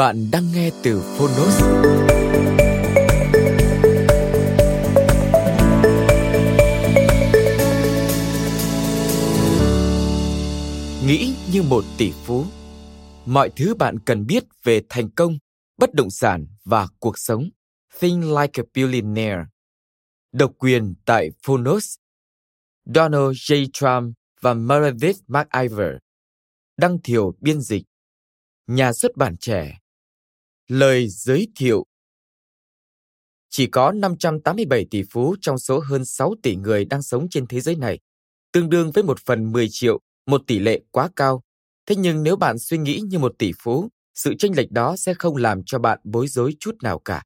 Bạn đang nghe từ Phonos. Nghĩ như một tỷ phú. Mọi thứ bạn cần biết về thành công, bất động sản và cuộc sống. Think like a billionaire. Độc quyền tại Phonos. Donald J. Trump và Meredith McIver. Đăng thiều biên dịch. Nhà xuất bản trẻ Lời giới thiệu Chỉ có 587 tỷ phú trong số hơn 6 tỷ người đang sống trên thế giới này, tương đương với một phần 10 triệu, một tỷ lệ quá cao. Thế nhưng nếu bạn suy nghĩ như một tỷ phú, sự chênh lệch đó sẽ không làm cho bạn bối rối chút nào cả.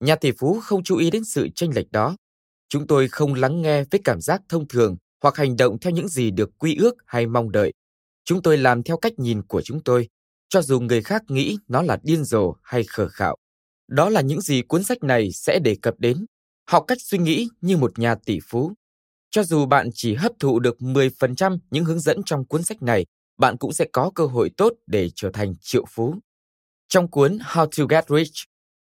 Nhà tỷ phú không chú ý đến sự chênh lệch đó. Chúng tôi không lắng nghe với cảm giác thông thường hoặc hành động theo những gì được quy ước hay mong đợi. Chúng tôi làm theo cách nhìn của chúng tôi cho dù người khác nghĩ nó là điên rồ hay khờ khạo. Đó là những gì cuốn sách này sẽ đề cập đến. Học cách suy nghĩ như một nhà tỷ phú. Cho dù bạn chỉ hấp thụ được 10% những hướng dẫn trong cuốn sách này, bạn cũng sẽ có cơ hội tốt để trở thành triệu phú. Trong cuốn How to Get Rich,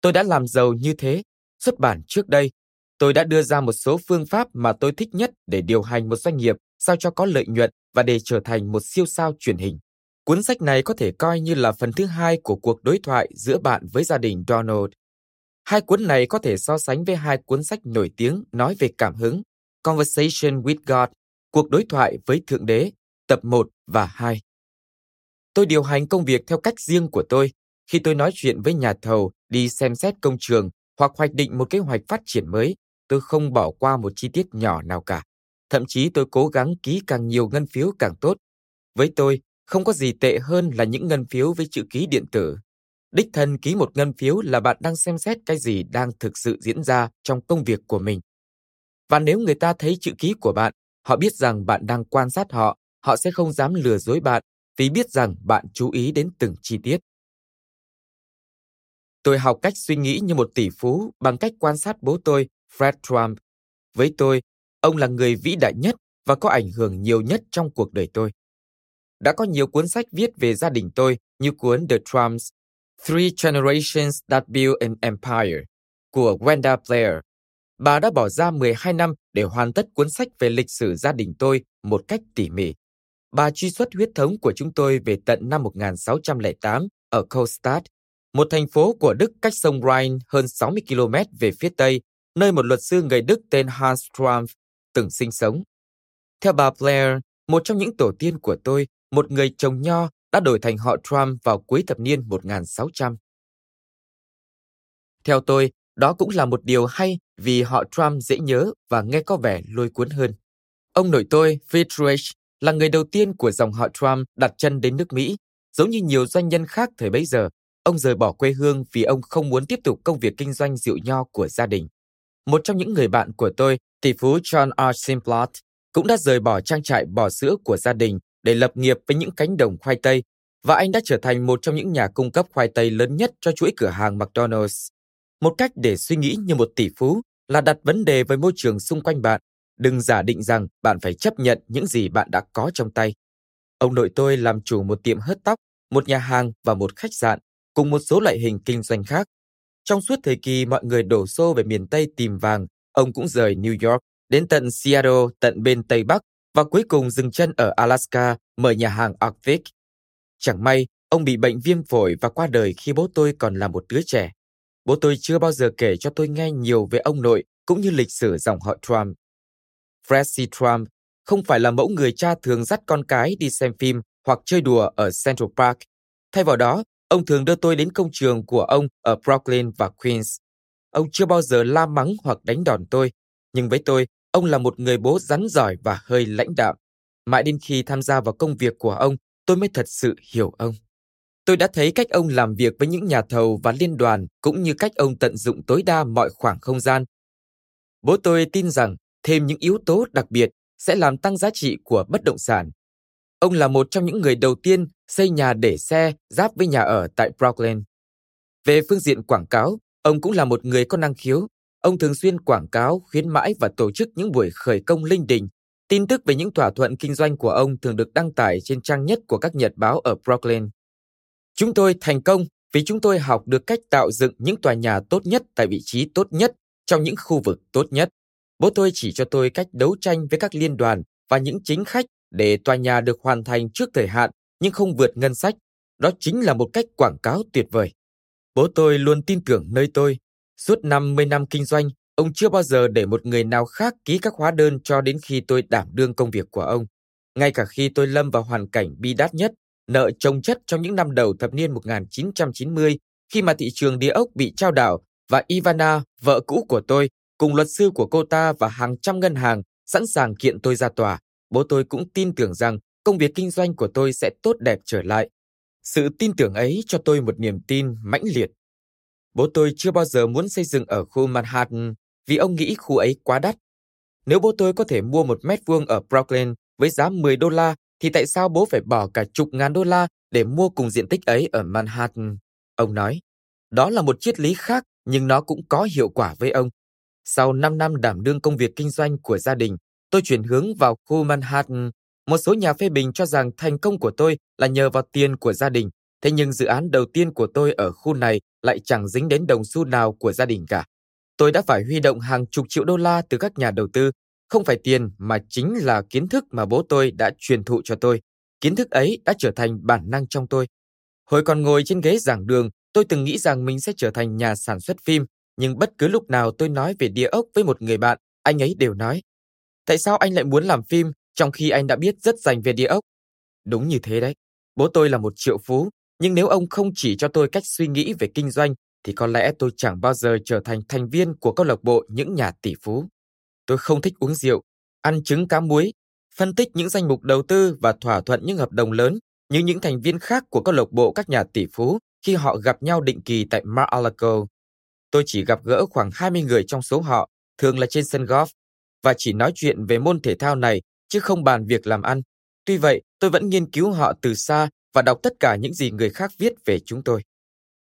tôi đã làm giàu như thế, xuất bản trước đây. Tôi đã đưa ra một số phương pháp mà tôi thích nhất để điều hành một doanh nghiệp sao cho có lợi nhuận và để trở thành một siêu sao truyền hình. Cuốn sách này có thể coi như là phần thứ hai của cuộc đối thoại giữa bạn với gia đình Donald. Hai cuốn này có thể so sánh với hai cuốn sách nổi tiếng nói về cảm hứng, Conversation with God, cuộc đối thoại với Thượng Đế, tập 1 và 2. Tôi điều hành công việc theo cách riêng của tôi. Khi tôi nói chuyện với nhà thầu, đi xem xét công trường hoặc hoạch định một kế hoạch phát triển mới, tôi không bỏ qua một chi tiết nhỏ nào cả. Thậm chí tôi cố gắng ký càng nhiều ngân phiếu càng tốt. Với tôi, không có gì tệ hơn là những ngân phiếu với chữ ký điện tử. Đích thân ký một ngân phiếu là bạn đang xem xét cái gì đang thực sự diễn ra trong công việc của mình. Và nếu người ta thấy chữ ký của bạn, họ biết rằng bạn đang quan sát họ, họ sẽ không dám lừa dối bạn vì biết rằng bạn chú ý đến từng chi tiết. Tôi học cách suy nghĩ như một tỷ phú bằng cách quan sát bố tôi, Fred Trump. Với tôi, ông là người vĩ đại nhất và có ảnh hưởng nhiều nhất trong cuộc đời tôi đã có nhiều cuốn sách viết về gia đình tôi như cuốn The Trumps, Three Generations That Built an Empire của Wenda Blair. Bà đã bỏ ra 12 năm để hoàn tất cuốn sách về lịch sử gia đình tôi một cách tỉ mỉ. Bà truy xuất huyết thống của chúng tôi về tận năm 1608 ở Kostad, một thành phố của Đức cách sông Rhine hơn 60 km về phía tây, nơi một luật sư người Đức tên Hans Trump từng sinh sống. Theo bà Blair, một trong những tổ tiên của tôi một người trồng nho đã đổi thành họ Trump vào cuối thập niên 1600. Theo tôi, đó cũng là một điều hay vì họ Trump dễ nhớ và nghe có vẻ lôi cuốn hơn. Ông nội tôi, Fitzroy, là người đầu tiên của dòng họ Trump đặt chân đến nước Mỹ. Giống như nhiều doanh nhân khác thời bấy giờ, ông rời bỏ quê hương vì ông không muốn tiếp tục công việc kinh doanh rượu nho của gia đình. Một trong những người bạn của tôi, tỷ phú John R. Simplot, cũng đã rời bỏ trang trại bò sữa của gia đình để lập nghiệp với những cánh đồng khoai tây và anh đã trở thành một trong những nhà cung cấp khoai tây lớn nhất cho chuỗi cửa hàng McDonald's. Một cách để suy nghĩ như một tỷ phú là đặt vấn đề với môi trường xung quanh bạn. Đừng giả định rằng bạn phải chấp nhận những gì bạn đã có trong tay. Ông nội tôi làm chủ một tiệm hớt tóc, một nhà hàng và một khách sạn, cùng một số loại hình kinh doanh khác. Trong suốt thời kỳ mọi người đổ xô về miền Tây tìm vàng, ông cũng rời New York đến tận Seattle, tận bên Tây Bắc và cuối cùng dừng chân ở Alaska mở nhà hàng Arctic. Chẳng may, ông bị bệnh viêm phổi và qua đời khi bố tôi còn là một đứa trẻ. Bố tôi chưa bao giờ kể cho tôi nghe nhiều về ông nội cũng như lịch sử dòng họ Trump. Fred C. Trump không phải là mẫu người cha thường dắt con cái đi xem phim hoặc chơi đùa ở Central Park. Thay vào đó, ông thường đưa tôi đến công trường của ông ở Brooklyn và Queens. Ông chưa bao giờ la mắng hoặc đánh đòn tôi, nhưng với tôi, ông là một người bố rắn giỏi và hơi lãnh đạm. Mãi đến khi tham gia vào công việc của ông, tôi mới thật sự hiểu ông. Tôi đã thấy cách ông làm việc với những nhà thầu và liên đoàn cũng như cách ông tận dụng tối đa mọi khoảng không gian. Bố tôi tin rằng thêm những yếu tố đặc biệt sẽ làm tăng giá trị của bất động sản. Ông là một trong những người đầu tiên xây nhà để xe giáp với nhà ở tại Brooklyn. Về phương diện quảng cáo, ông cũng là một người có năng khiếu. Ông thường xuyên quảng cáo, khuyến mãi và tổ chức những buổi khởi công linh đình. Tin tức về những thỏa thuận kinh doanh của ông thường được đăng tải trên trang nhất của các nhật báo ở Brooklyn. Chúng tôi thành công vì chúng tôi học được cách tạo dựng những tòa nhà tốt nhất tại vị trí tốt nhất trong những khu vực tốt nhất. Bố tôi chỉ cho tôi cách đấu tranh với các liên đoàn và những chính khách để tòa nhà được hoàn thành trước thời hạn nhưng không vượt ngân sách. Đó chính là một cách quảng cáo tuyệt vời. Bố tôi luôn tin tưởng nơi tôi. Suốt 50 năm kinh doanh, ông chưa bao giờ để một người nào khác ký các hóa đơn cho đến khi tôi đảm đương công việc của ông. Ngay cả khi tôi lâm vào hoàn cảnh bi đát nhất, nợ trồng chất trong những năm đầu thập niên 1990 khi mà thị trường địa ốc bị trao đảo và Ivana, vợ cũ của tôi, cùng luật sư của cô ta và hàng trăm ngân hàng sẵn sàng kiện tôi ra tòa. Bố tôi cũng tin tưởng rằng công việc kinh doanh của tôi sẽ tốt đẹp trở lại. Sự tin tưởng ấy cho tôi một niềm tin mãnh liệt. Bố tôi chưa bao giờ muốn xây dựng ở khu Manhattan vì ông nghĩ khu ấy quá đắt. Nếu bố tôi có thể mua một mét vuông ở Brooklyn với giá 10 đô la, thì tại sao bố phải bỏ cả chục ngàn đô la để mua cùng diện tích ấy ở Manhattan? Ông nói, đó là một triết lý khác nhưng nó cũng có hiệu quả với ông. Sau 5 năm đảm đương công việc kinh doanh của gia đình, tôi chuyển hướng vào khu Manhattan. Một số nhà phê bình cho rằng thành công của tôi là nhờ vào tiền của gia đình. Thế nhưng dự án đầu tiên của tôi ở khu này lại chẳng dính đến đồng xu nào của gia đình cả. Tôi đã phải huy động hàng chục triệu đô la từ các nhà đầu tư. Không phải tiền mà chính là kiến thức mà bố tôi đã truyền thụ cho tôi. Kiến thức ấy đã trở thành bản năng trong tôi. Hồi còn ngồi trên ghế giảng đường, tôi từng nghĩ rằng mình sẽ trở thành nhà sản xuất phim nhưng bất cứ lúc nào tôi nói về địa ốc với một người bạn, anh ấy đều nói, tại sao anh lại muốn làm phim trong khi anh đã biết rất dành về địa ốc? Đúng như thế đấy. Bố tôi là một triệu phú, nhưng nếu ông không chỉ cho tôi cách suy nghĩ về kinh doanh, thì có lẽ tôi chẳng bao giờ trở thành thành viên của câu lạc bộ những nhà tỷ phú. Tôi không thích uống rượu, ăn trứng cá muối, phân tích những danh mục đầu tư và thỏa thuận những hợp đồng lớn như những thành viên khác của câu lạc bộ các nhà tỷ phú khi họ gặp nhau định kỳ tại Mar-a-Lago tôi chỉ gặp gỡ khoảng 20 người trong số họ, thường là trên sân golf, và chỉ nói chuyện về môn thể thao này chứ không bàn việc làm ăn. Tuy vậy, tôi vẫn nghiên cứu họ từ xa và đọc tất cả những gì người khác viết về chúng tôi.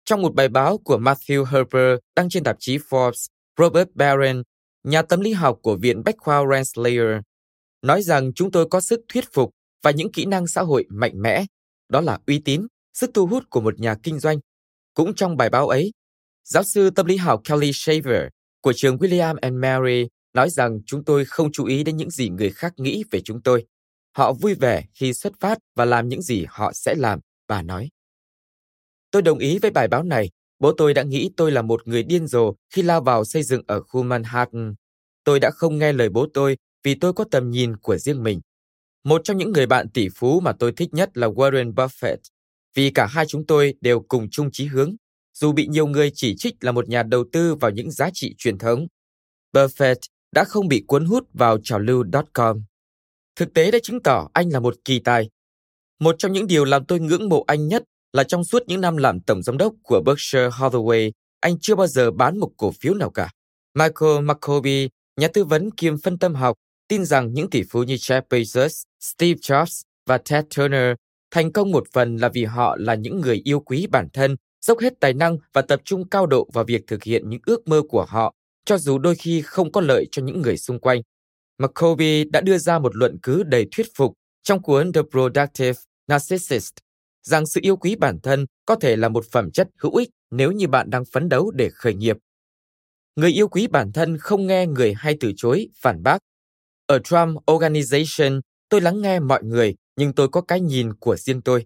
Trong một bài báo của Matthew Herber đăng trên tạp chí Forbes, Robert Barron, nhà tâm lý học của Viện Bách khoa Rensselaer, nói rằng chúng tôi có sức thuyết phục và những kỹ năng xã hội mạnh mẽ. Đó là uy tín, sức thu hút của một nhà kinh doanh. Cũng trong bài báo ấy, Giáo sư tâm lý học Kelly Shaver của trường William and Mary nói rằng chúng tôi không chú ý đến những gì người khác nghĩ về chúng tôi. Họ vui vẻ khi xuất phát và làm những gì họ sẽ làm, bà nói. Tôi đồng ý với bài báo này. Bố tôi đã nghĩ tôi là một người điên rồ khi lao vào xây dựng ở khu Manhattan. Tôi đã không nghe lời bố tôi vì tôi có tầm nhìn của riêng mình. Một trong những người bạn tỷ phú mà tôi thích nhất là Warren Buffett, vì cả hai chúng tôi đều cùng chung chí hướng dù bị nhiều người chỉ trích là một nhà đầu tư vào những giá trị truyền thống. Buffett đã không bị cuốn hút vào trào lưu.com. Thực tế đã chứng tỏ anh là một kỳ tài. Một trong những điều làm tôi ngưỡng mộ anh nhất là trong suốt những năm làm tổng giám đốc của Berkshire Hathaway, anh chưa bao giờ bán một cổ phiếu nào cả. Michael McCoby, nhà tư vấn kiêm phân tâm học, tin rằng những tỷ phú như Jeff Bezos, Steve Jobs và Ted Turner thành công một phần là vì họ là những người yêu quý bản thân dốc hết tài năng và tập trung cao độ vào việc thực hiện những ước mơ của họ, cho dù đôi khi không có lợi cho những người xung quanh. McCovey đã đưa ra một luận cứ đầy thuyết phục trong cuốn The Productive Narcissist rằng sự yêu quý bản thân có thể là một phẩm chất hữu ích nếu như bạn đang phấn đấu để khởi nghiệp. Người yêu quý bản thân không nghe người hay từ chối, phản bác Ở Trump Organization, tôi lắng nghe mọi người, nhưng tôi có cái nhìn của riêng tôi.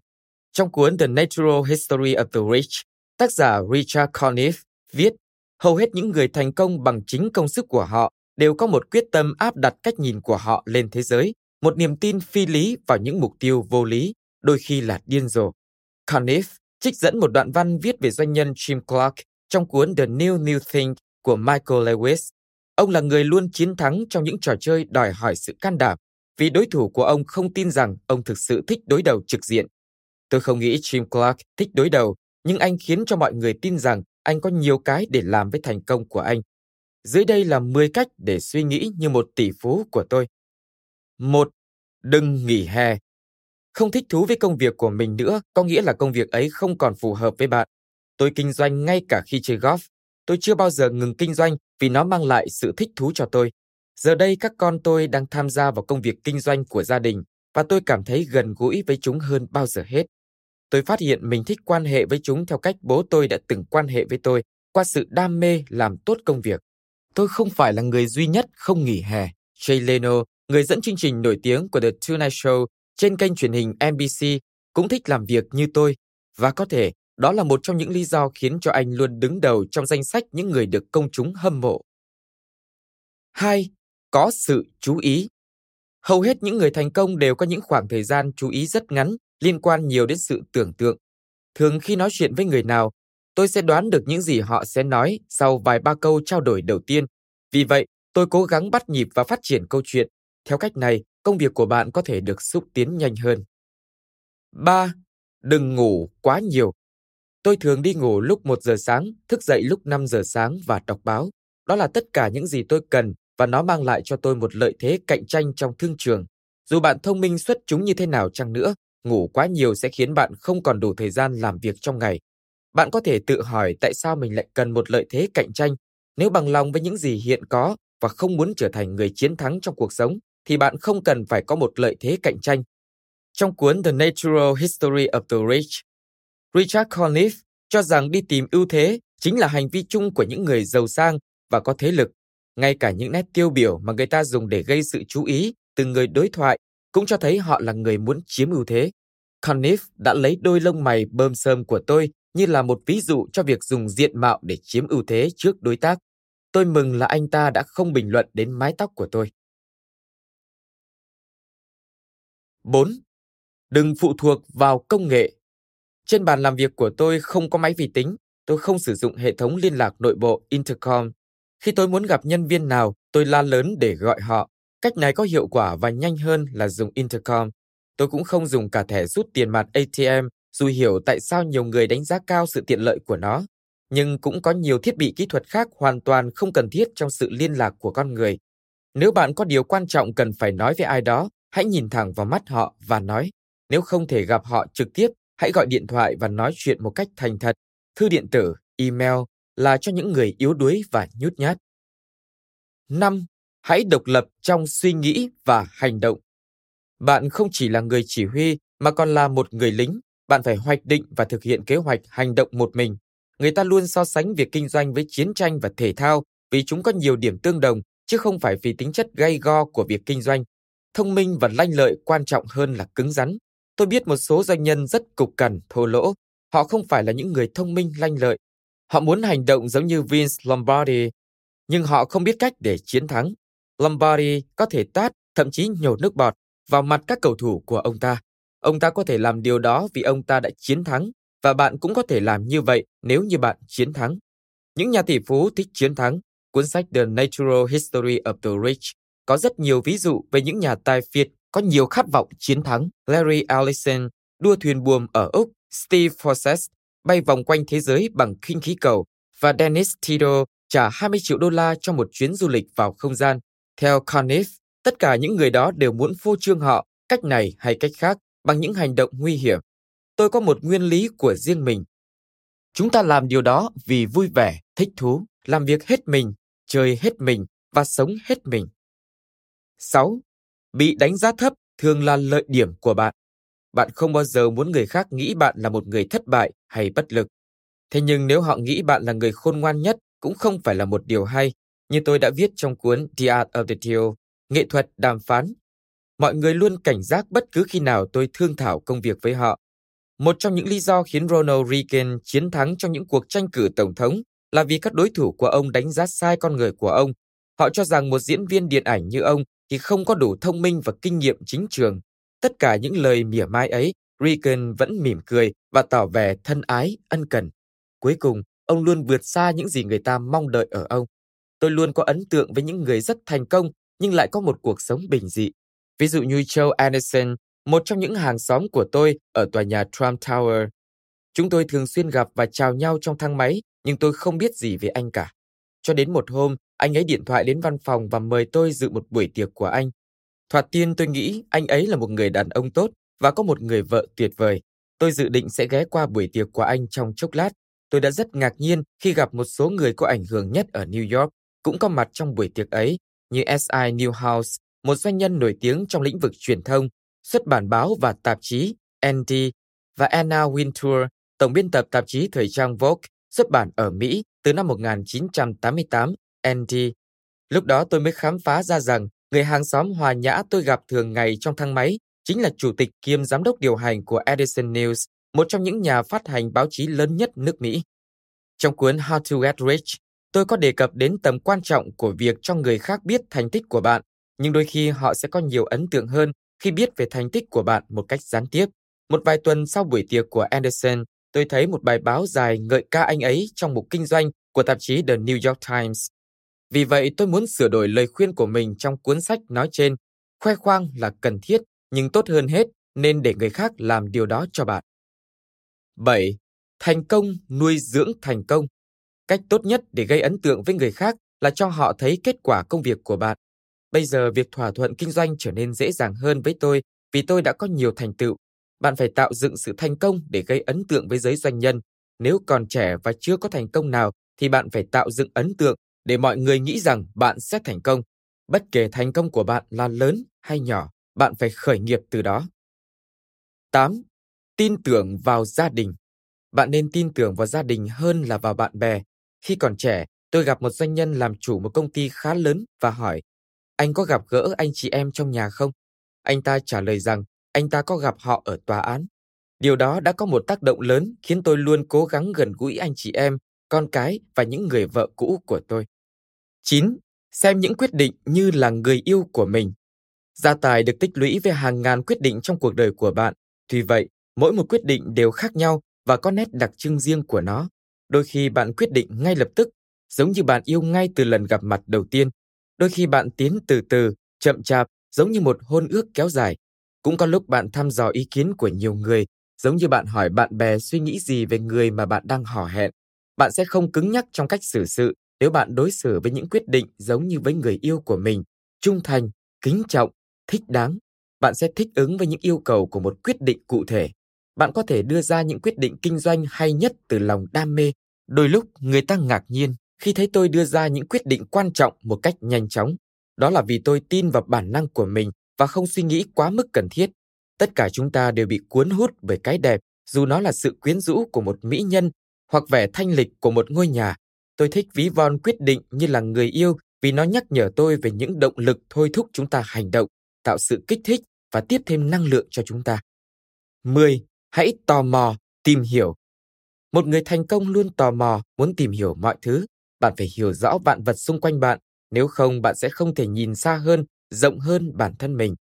Trong cuốn The Natural History of the Rich, tác giả Richard Conniff viết, hầu hết những người thành công bằng chính công sức của họ đều có một quyết tâm áp đặt cách nhìn của họ lên thế giới, một niềm tin phi lý vào những mục tiêu vô lý, đôi khi là điên rồ. Conniff trích dẫn một đoạn văn viết về doanh nhân Jim Clark trong cuốn The New New Thing của Michael Lewis. Ông là người luôn chiến thắng trong những trò chơi đòi hỏi sự can đảm, vì đối thủ của ông không tin rằng ông thực sự thích đối đầu trực diện. Tôi không nghĩ Jim Clark thích đối đầu, nhưng anh khiến cho mọi người tin rằng anh có nhiều cái để làm với thành công của anh. Dưới đây là 10 cách để suy nghĩ như một tỷ phú của tôi. Một, Đừng nghỉ hè. Không thích thú với công việc của mình nữa có nghĩa là công việc ấy không còn phù hợp với bạn. Tôi kinh doanh ngay cả khi chơi golf. Tôi chưa bao giờ ngừng kinh doanh vì nó mang lại sự thích thú cho tôi. Giờ đây các con tôi đang tham gia vào công việc kinh doanh của gia đình và tôi cảm thấy gần gũi với chúng hơn bao giờ hết. Tôi phát hiện mình thích quan hệ với chúng theo cách bố tôi đã từng quan hệ với tôi, qua sự đam mê làm tốt công việc. Tôi không phải là người duy nhất không nghỉ hè. Jay Leno, người dẫn chương trình nổi tiếng của The Tonight Show trên kênh truyền hình NBC, cũng thích làm việc như tôi và có thể đó là một trong những lý do khiến cho anh luôn đứng đầu trong danh sách những người được công chúng hâm mộ. 2. Có sự chú ý. Hầu hết những người thành công đều có những khoảng thời gian chú ý rất ngắn liên quan nhiều đến sự tưởng tượng. Thường khi nói chuyện với người nào, tôi sẽ đoán được những gì họ sẽ nói sau vài ba câu trao đổi đầu tiên. Vì vậy, tôi cố gắng bắt nhịp và phát triển câu chuyện. Theo cách này, công việc của bạn có thể được xúc tiến nhanh hơn. 3. Đừng ngủ quá nhiều. Tôi thường đi ngủ lúc 1 giờ sáng, thức dậy lúc 5 giờ sáng và đọc báo. Đó là tất cả những gì tôi cần và nó mang lại cho tôi một lợi thế cạnh tranh trong thương trường. Dù bạn thông minh xuất chúng như thế nào chăng nữa, ngủ quá nhiều sẽ khiến bạn không còn đủ thời gian làm việc trong ngày. Bạn có thể tự hỏi tại sao mình lại cần một lợi thế cạnh tranh. Nếu bằng lòng với những gì hiện có và không muốn trở thành người chiến thắng trong cuộc sống, thì bạn không cần phải có một lợi thế cạnh tranh. Trong cuốn The Natural History of the Rich, Richard Conniff cho rằng đi tìm ưu thế chính là hành vi chung của những người giàu sang và có thế lực. Ngay cả những nét tiêu biểu mà người ta dùng để gây sự chú ý từ người đối thoại cũng cho thấy họ là người muốn chiếm ưu thế. Conniff đã lấy đôi lông mày bơm sơm của tôi như là một ví dụ cho việc dùng diện mạo để chiếm ưu thế trước đối tác. Tôi mừng là anh ta đã không bình luận đến mái tóc của tôi. 4. Đừng phụ thuộc vào công nghệ. Trên bàn làm việc của tôi không có máy vi tính, tôi không sử dụng hệ thống liên lạc nội bộ intercom. Khi tôi muốn gặp nhân viên nào, tôi la lớn để gọi họ. Cách này có hiệu quả và nhanh hơn là dùng intercom. Tôi cũng không dùng cả thẻ rút tiền mặt ATM, dù hiểu tại sao nhiều người đánh giá cao sự tiện lợi của nó. Nhưng cũng có nhiều thiết bị kỹ thuật khác hoàn toàn không cần thiết trong sự liên lạc của con người. Nếu bạn có điều quan trọng cần phải nói với ai đó, hãy nhìn thẳng vào mắt họ và nói. Nếu không thể gặp họ trực tiếp, hãy gọi điện thoại và nói chuyện một cách thành thật. Thư điện tử, email là cho những người yếu đuối và nhút nhát. 5 hãy độc lập trong suy nghĩ và hành động. Bạn không chỉ là người chỉ huy mà còn là một người lính, bạn phải hoạch định và thực hiện kế hoạch hành động một mình. Người ta luôn so sánh việc kinh doanh với chiến tranh và thể thao vì chúng có nhiều điểm tương đồng chứ không phải vì tính chất gay go của việc kinh doanh. Thông minh và lanh lợi quan trọng hơn là cứng rắn. Tôi biết một số doanh nhân rất cục cằn, thô lỗ. Họ không phải là những người thông minh lanh lợi. Họ muốn hành động giống như Vince Lombardi, nhưng họ không biết cách để chiến thắng. Lombardi có thể tát, thậm chí nhổ nước bọt vào mặt các cầu thủ của ông ta. Ông ta có thể làm điều đó vì ông ta đã chiến thắng và bạn cũng có thể làm như vậy nếu như bạn chiến thắng. Những nhà tỷ phú thích chiến thắng. Cuốn sách The Natural History of the Rich có rất nhiều ví dụ về những nhà tài phiệt có nhiều khát vọng chiến thắng. Larry Ellison đua thuyền buồm ở Úc, Steve Fossett bay vòng quanh thế giới bằng khinh khí cầu và Dennis Tito trả 20 triệu đô la cho một chuyến du lịch vào không gian. Theo Conniff, tất cả những người đó đều muốn phô trương họ, cách này hay cách khác, bằng những hành động nguy hiểm. Tôi có một nguyên lý của riêng mình. Chúng ta làm điều đó vì vui vẻ, thích thú, làm việc hết mình, chơi hết mình và sống hết mình. 6. Bị đánh giá thấp thường là lợi điểm của bạn. Bạn không bao giờ muốn người khác nghĩ bạn là một người thất bại hay bất lực. Thế nhưng nếu họ nghĩ bạn là người khôn ngoan nhất cũng không phải là một điều hay như tôi đã viết trong cuốn The Art of the Deal, nghệ thuật đàm phán. Mọi người luôn cảnh giác bất cứ khi nào tôi thương thảo công việc với họ. Một trong những lý do khiến Ronald Reagan chiến thắng trong những cuộc tranh cử tổng thống là vì các đối thủ của ông đánh giá sai con người của ông. Họ cho rằng một diễn viên điện ảnh như ông thì không có đủ thông minh và kinh nghiệm chính trường. Tất cả những lời mỉa mai ấy, Reagan vẫn mỉm cười và tỏ vẻ thân ái, ân cần. Cuối cùng, ông luôn vượt xa những gì người ta mong đợi ở ông. Tôi luôn có ấn tượng với những người rất thành công nhưng lại có một cuộc sống bình dị. Ví dụ như Joe Anderson, một trong những hàng xóm của tôi ở tòa nhà Trump Tower. Chúng tôi thường xuyên gặp và chào nhau trong thang máy, nhưng tôi không biết gì về anh cả. Cho đến một hôm, anh ấy điện thoại đến văn phòng và mời tôi dự một buổi tiệc của anh. Thoạt tiên tôi nghĩ anh ấy là một người đàn ông tốt và có một người vợ tuyệt vời. Tôi dự định sẽ ghé qua buổi tiệc của anh trong chốc lát. Tôi đã rất ngạc nhiên khi gặp một số người có ảnh hưởng nhất ở New York cũng có mặt trong buổi tiệc ấy, như S.I. Newhouse, một doanh nhân nổi tiếng trong lĩnh vực truyền thông, xuất bản báo và tạp chí Andy, và Anna Wintour, tổng biên tập tạp chí thời trang Vogue, xuất bản ở Mỹ từ năm 1988, Andy. Lúc đó tôi mới khám phá ra rằng người hàng xóm hòa nhã tôi gặp thường ngày trong thang máy chính là chủ tịch kiêm giám đốc điều hành của Edison News, một trong những nhà phát hành báo chí lớn nhất nước Mỹ. Trong cuốn How to Get Rich, tôi có đề cập đến tầm quan trọng của việc cho người khác biết thành tích của bạn, nhưng đôi khi họ sẽ có nhiều ấn tượng hơn khi biết về thành tích của bạn một cách gián tiếp. Một vài tuần sau buổi tiệc của Anderson, tôi thấy một bài báo dài ngợi ca anh ấy trong mục kinh doanh của tạp chí The New York Times. Vì vậy, tôi muốn sửa đổi lời khuyên của mình trong cuốn sách nói trên. Khoe khoang là cần thiết, nhưng tốt hơn hết nên để người khác làm điều đó cho bạn. 7. Thành công nuôi dưỡng thành công. Cách tốt nhất để gây ấn tượng với người khác là cho họ thấy kết quả công việc của bạn. Bây giờ việc thỏa thuận kinh doanh trở nên dễ dàng hơn với tôi vì tôi đã có nhiều thành tựu. Bạn phải tạo dựng sự thành công để gây ấn tượng với giới doanh nhân. Nếu còn trẻ và chưa có thành công nào thì bạn phải tạo dựng ấn tượng để mọi người nghĩ rằng bạn sẽ thành công. Bất kể thành công của bạn là lớn hay nhỏ, bạn phải khởi nghiệp từ đó. 8. Tin tưởng vào gia đình. Bạn nên tin tưởng vào gia đình hơn là vào bạn bè. Khi còn trẻ, tôi gặp một doanh nhân làm chủ một công ty khá lớn và hỏi, anh có gặp gỡ anh chị em trong nhà không? Anh ta trả lời rằng anh ta có gặp họ ở tòa án. Điều đó đã có một tác động lớn khiến tôi luôn cố gắng gần gũi anh chị em, con cái và những người vợ cũ của tôi. 9. Xem những quyết định như là người yêu của mình. Gia tài được tích lũy về hàng ngàn quyết định trong cuộc đời của bạn. Tuy vậy, mỗi một quyết định đều khác nhau và có nét đặc trưng riêng của nó. Đôi khi bạn quyết định ngay lập tức, giống như bạn yêu ngay từ lần gặp mặt đầu tiên. Đôi khi bạn tiến từ từ, chậm chạp, giống như một hôn ước kéo dài. Cũng có lúc bạn thăm dò ý kiến của nhiều người, giống như bạn hỏi bạn bè suy nghĩ gì về người mà bạn đang hò hẹn. Bạn sẽ không cứng nhắc trong cách xử sự nếu bạn đối xử với những quyết định giống như với người yêu của mình, trung thành, kính trọng, thích đáng. Bạn sẽ thích ứng với những yêu cầu của một quyết định cụ thể. Bạn có thể đưa ra những quyết định kinh doanh hay nhất từ lòng đam mê. Đôi lúc người ta ngạc nhiên khi thấy tôi đưa ra những quyết định quan trọng một cách nhanh chóng. Đó là vì tôi tin vào bản năng của mình và không suy nghĩ quá mức cần thiết. Tất cả chúng ta đều bị cuốn hút bởi cái đẹp, dù nó là sự quyến rũ của một mỹ nhân hoặc vẻ thanh lịch của một ngôi nhà. Tôi thích ví von quyết định như là người yêu vì nó nhắc nhở tôi về những động lực thôi thúc chúng ta hành động, tạo sự kích thích và tiếp thêm năng lượng cho chúng ta. 10. Hãy tò mò, tìm hiểu. Một người thành công luôn tò mò, muốn tìm hiểu mọi thứ. Bạn phải hiểu rõ vạn vật xung quanh bạn, nếu không bạn sẽ không thể nhìn xa hơn, rộng hơn bản thân mình.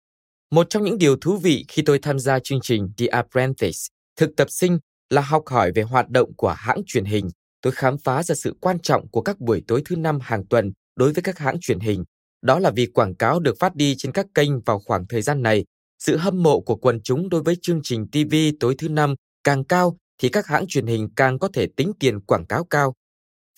Một trong những điều thú vị khi tôi tham gia chương trình The Apprentice, thực tập sinh là học hỏi về hoạt động của hãng truyền hình. Tôi khám phá ra sự quan trọng của các buổi tối thứ năm hàng tuần đối với các hãng truyền hình. Đó là vì quảng cáo được phát đi trên các kênh vào khoảng thời gian này. Sự hâm mộ của quần chúng đối với chương trình TV tối thứ năm càng cao thì các hãng truyền hình càng có thể tính tiền quảng cáo cao.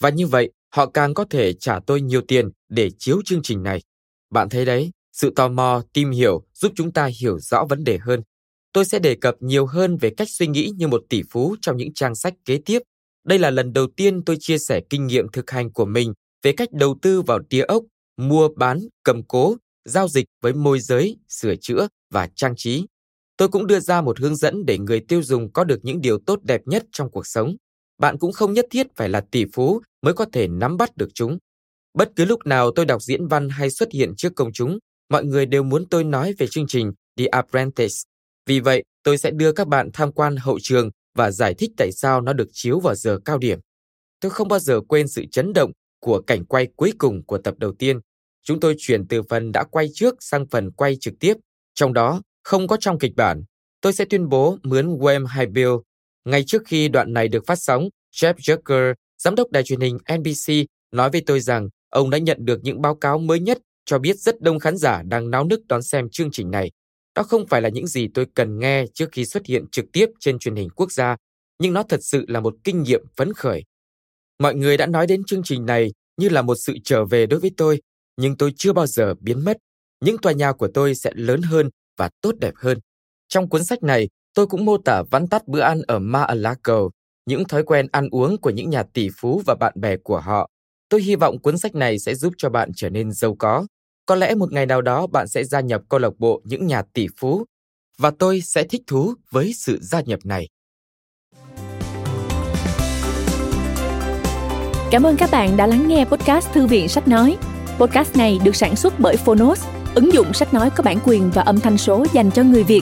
Và như vậy, họ càng có thể trả tôi nhiều tiền để chiếu chương trình này. Bạn thấy đấy, sự tò mò, tìm hiểu giúp chúng ta hiểu rõ vấn đề hơn. Tôi sẽ đề cập nhiều hơn về cách suy nghĩ như một tỷ phú trong những trang sách kế tiếp. Đây là lần đầu tiên tôi chia sẻ kinh nghiệm thực hành của mình về cách đầu tư vào địa ốc, mua bán, cầm cố, giao dịch với môi giới, sửa chữa và trang trí. Tôi cũng đưa ra một hướng dẫn để người tiêu dùng có được những điều tốt đẹp nhất trong cuộc sống. Bạn cũng không nhất thiết phải là tỷ phú mới có thể nắm bắt được chúng. Bất cứ lúc nào tôi đọc diễn văn hay xuất hiện trước công chúng, mọi người đều muốn tôi nói về chương trình The Apprentice. Vì vậy, tôi sẽ đưa các bạn tham quan hậu trường và giải thích tại sao nó được chiếu vào giờ cao điểm. Tôi không bao giờ quên sự chấn động của cảnh quay cuối cùng của tập đầu tiên. Chúng tôi chuyển từ phần đã quay trước sang phần quay trực tiếp, trong đó không có trong kịch bản. Tôi sẽ tuyên bố mướn Wem hay Bill. Ngay trước khi đoạn này được phát sóng, Jeff Zucker, giám đốc đài truyền hình NBC, nói với tôi rằng ông đã nhận được những báo cáo mới nhất cho biết rất đông khán giả đang náo nức đón xem chương trình này. Đó không phải là những gì tôi cần nghe trước khi xuất hiện trực tiếp trên truyền hình quốc gia, nhưng nó thật sự là một kinh nghiệm phấn khởi. Mọi người đã nói đến chương trình này như là một sự trở về đối với tôi, nhưng tôi chưa bao giờ biến mất. Những tòa nhà của tôi sẽ lớn hơn và tốt đẹp hơn. Trong cuốn sách này, tôi cũng mô tả vắn tắt bữa ăn ở Mar-a-Lago, những thói quen ăn uống của những nhà tỷ phú và bạn bè của họ. Tôi hy vọng cuốn sách này sẽ giúp cho bạn trở nên giàu có. Có lẽ một ngày nào đó bạn sẽ gia nhập câu lạc bộ những nhà tỷ phú và tôi sẽ thích thú với sự gia nhập này. Cảm ơn các bạn đã lắng nghe podcast Thư viện Sách Nói. Podcast này được sản xuất bởi Phonos, ứng dụng sách nói có bản quyền và âm thanh số dành cho người Việt.